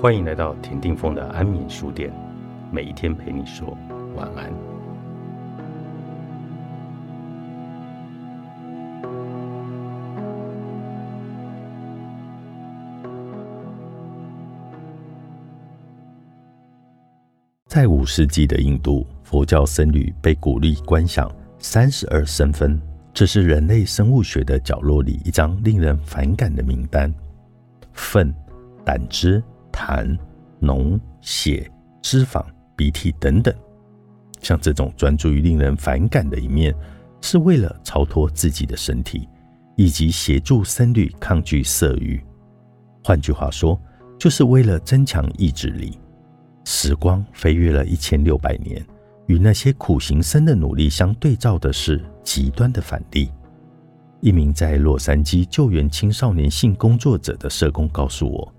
欢迎来到田定峰的安眠书店，每一天陪你说晚安。在五世纪的印度，佛教僧侣被鼓励观想三十二身分，这是人类生物学的角落里一张令人反感的名单：粪、胆汁。痰、脓、血、脂肪、鼻涕等等，像这种专注于令人反感的一面，是为了超脱自己的身体，以及协助僧侣抗拒色欲。换句话说，就是为了增强意志力。时光飞跃了一千六百年，与那些苦行僧的努力相对照的是极端的反例。一名在洛杉矶救援青少年性工作者的社工告诉我。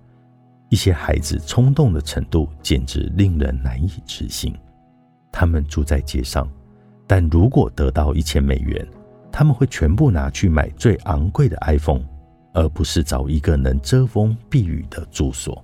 一些孩子冲动的程度简直令人难以置信。他们住在街上，但如果得到一千美元，他们会全部拿去买最昂贵的 iPhone，而不是找一个能遮风避雨的住所。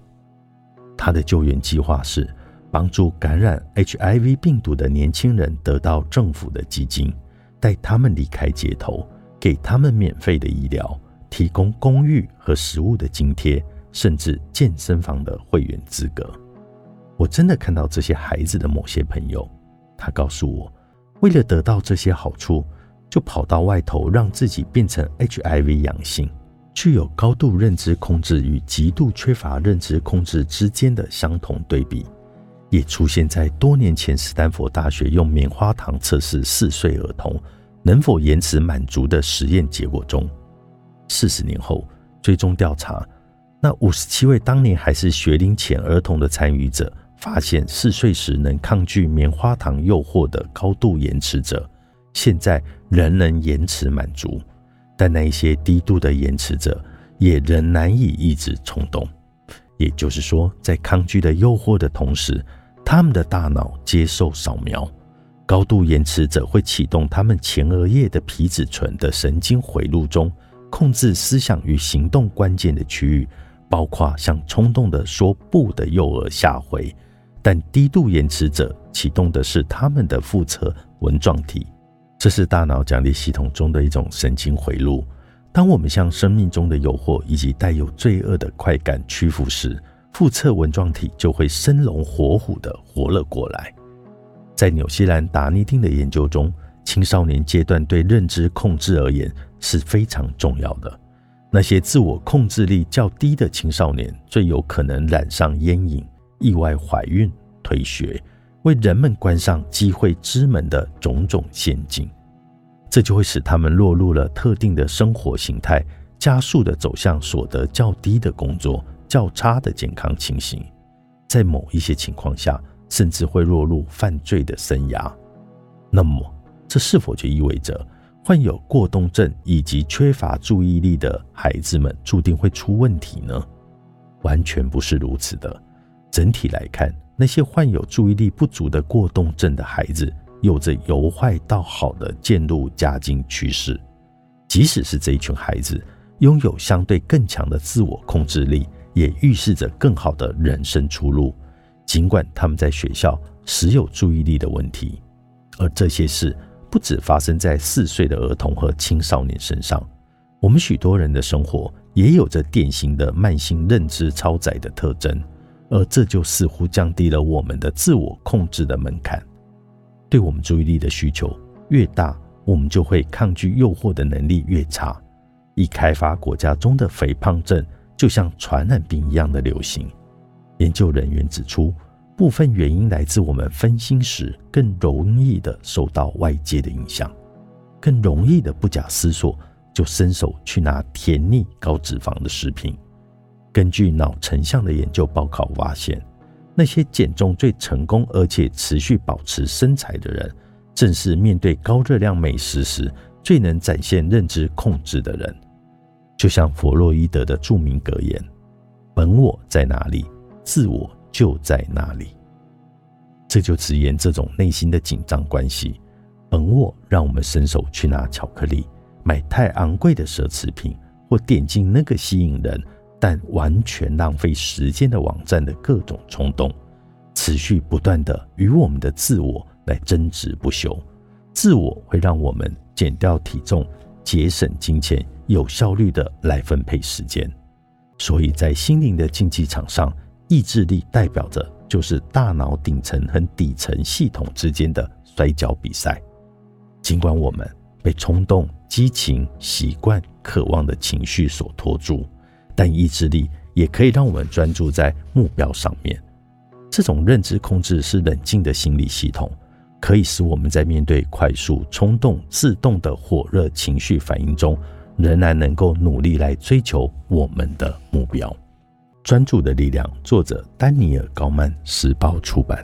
他的救援计划是帮助感染 HIV 病毒的年轻人得到政府的基金，带他们离开街头，给他们免费的医疗，提供公寓和食物的津贴。甚至健身房的会员资格，我真的看到这些孩子的某些朋友，他告诉我，为了得到这些好处，就跑到外头让自己变成 HIV 阳性，具有高度认知控制与极度缺乏认知控制之间的相同对比，也出现在多年前斯坦福大学用棉花糖测试四岁儿童能否延迟满足的实验结果中。四十年后，追踪调查。那五十七位当年还是学龄前儿童的参与者，发现四岁时能抗拒棉花糖诱惑的高度延迟者，现在仍能延迟满足；但那一些低度的延迟者，也仍难以抑制冲动。也就是说，在抗拒的诱惑的同时，他们的大脑接受扫描。高度延迟者会启动他们前额叶的皮质醇的神经回路中，控制思想与行动关键的区域。包括像冲动的说不的诱饵下回，但低度延迟者启动的是他们的腹侧纹状体，这是大脑奖励系统中的一种神经回路。当我们向生命中的诱惑以及带有罪恶的快感屈服时，腹侧纹状体就会生龙活虎地活了过来。在纽西兰达尼丁的研究中，青少年阶段对认知控制而言是非常重要的。那些自我控制力较低的青少年，最有可能染上烟瘾、意外怀孕、退学，为人们关上机会之门的种种陷阱。这就会使他们落入了特定的生活形态，加速的走向所得较低的工作、较差的健康情形，在某一些情况下，甚至会落入犯罪的生涯。那么，这是否就意味着？患有过动症以及缺乏注意力的孩子们注定会出问题呢？完全不是如此的。整体来看，那些患有注意力不足的过动症的孩子，有着由坏到好的渐入佳境趋势。即使是这一群孩子拥有相对更强的自我控制力，也预示着更好的人生出路。尽管他们在学校时有注意力的问题，而这些事。不止发生在四岁的儿童和青少年身上，我们许多人的生活也有着典型的慢性认知超载的特征，而这就似乎降低了我们的自我控制的门槛。对我们注意力的需求越大，我们就会抗拒诱惑的能力越差。一开发国家中的肥胖症就像传染病一样的流行。研究人员指出。部分原因来自我们分心时更容易的受到外界的影响，更容易的不假思索就伸手去拿甜腻高脂肪的食品。根据脑成像的研究报告发现，那些减重最成功而且持续保持身材的人，正是面对高热量美食时最能展现认知控制的人。就像弗洛伊德的著名格言：“本我在哪里，自我。”就在那里，这就直言这种内心的紧张关系。本我让我们伸手去拿巧克力，买太昂贵的奢侈品，或点进那个吸引人但完全浪费时间的网站的各种冲动，持续不断的与我们的自我来争执不休。自我会让我们减掉体重、节省金钱、有效率的来分配时间。所以在心灵的竞技场上，意志力代表着就是大脑顶层和底层系统之间的摔跤比赛。尽管我们被冲动、激情、习惯、渴望的情绪所拖住。但意志力也可以让我们专注在目标上面。这种认知控制是冷静的心理系统，可以使我们在面对快速、冲动、自动的火热情绪反应中，仍然能够努力来追求我们的目标。专注的力量，作者丹尼尔·高曼，时报出版。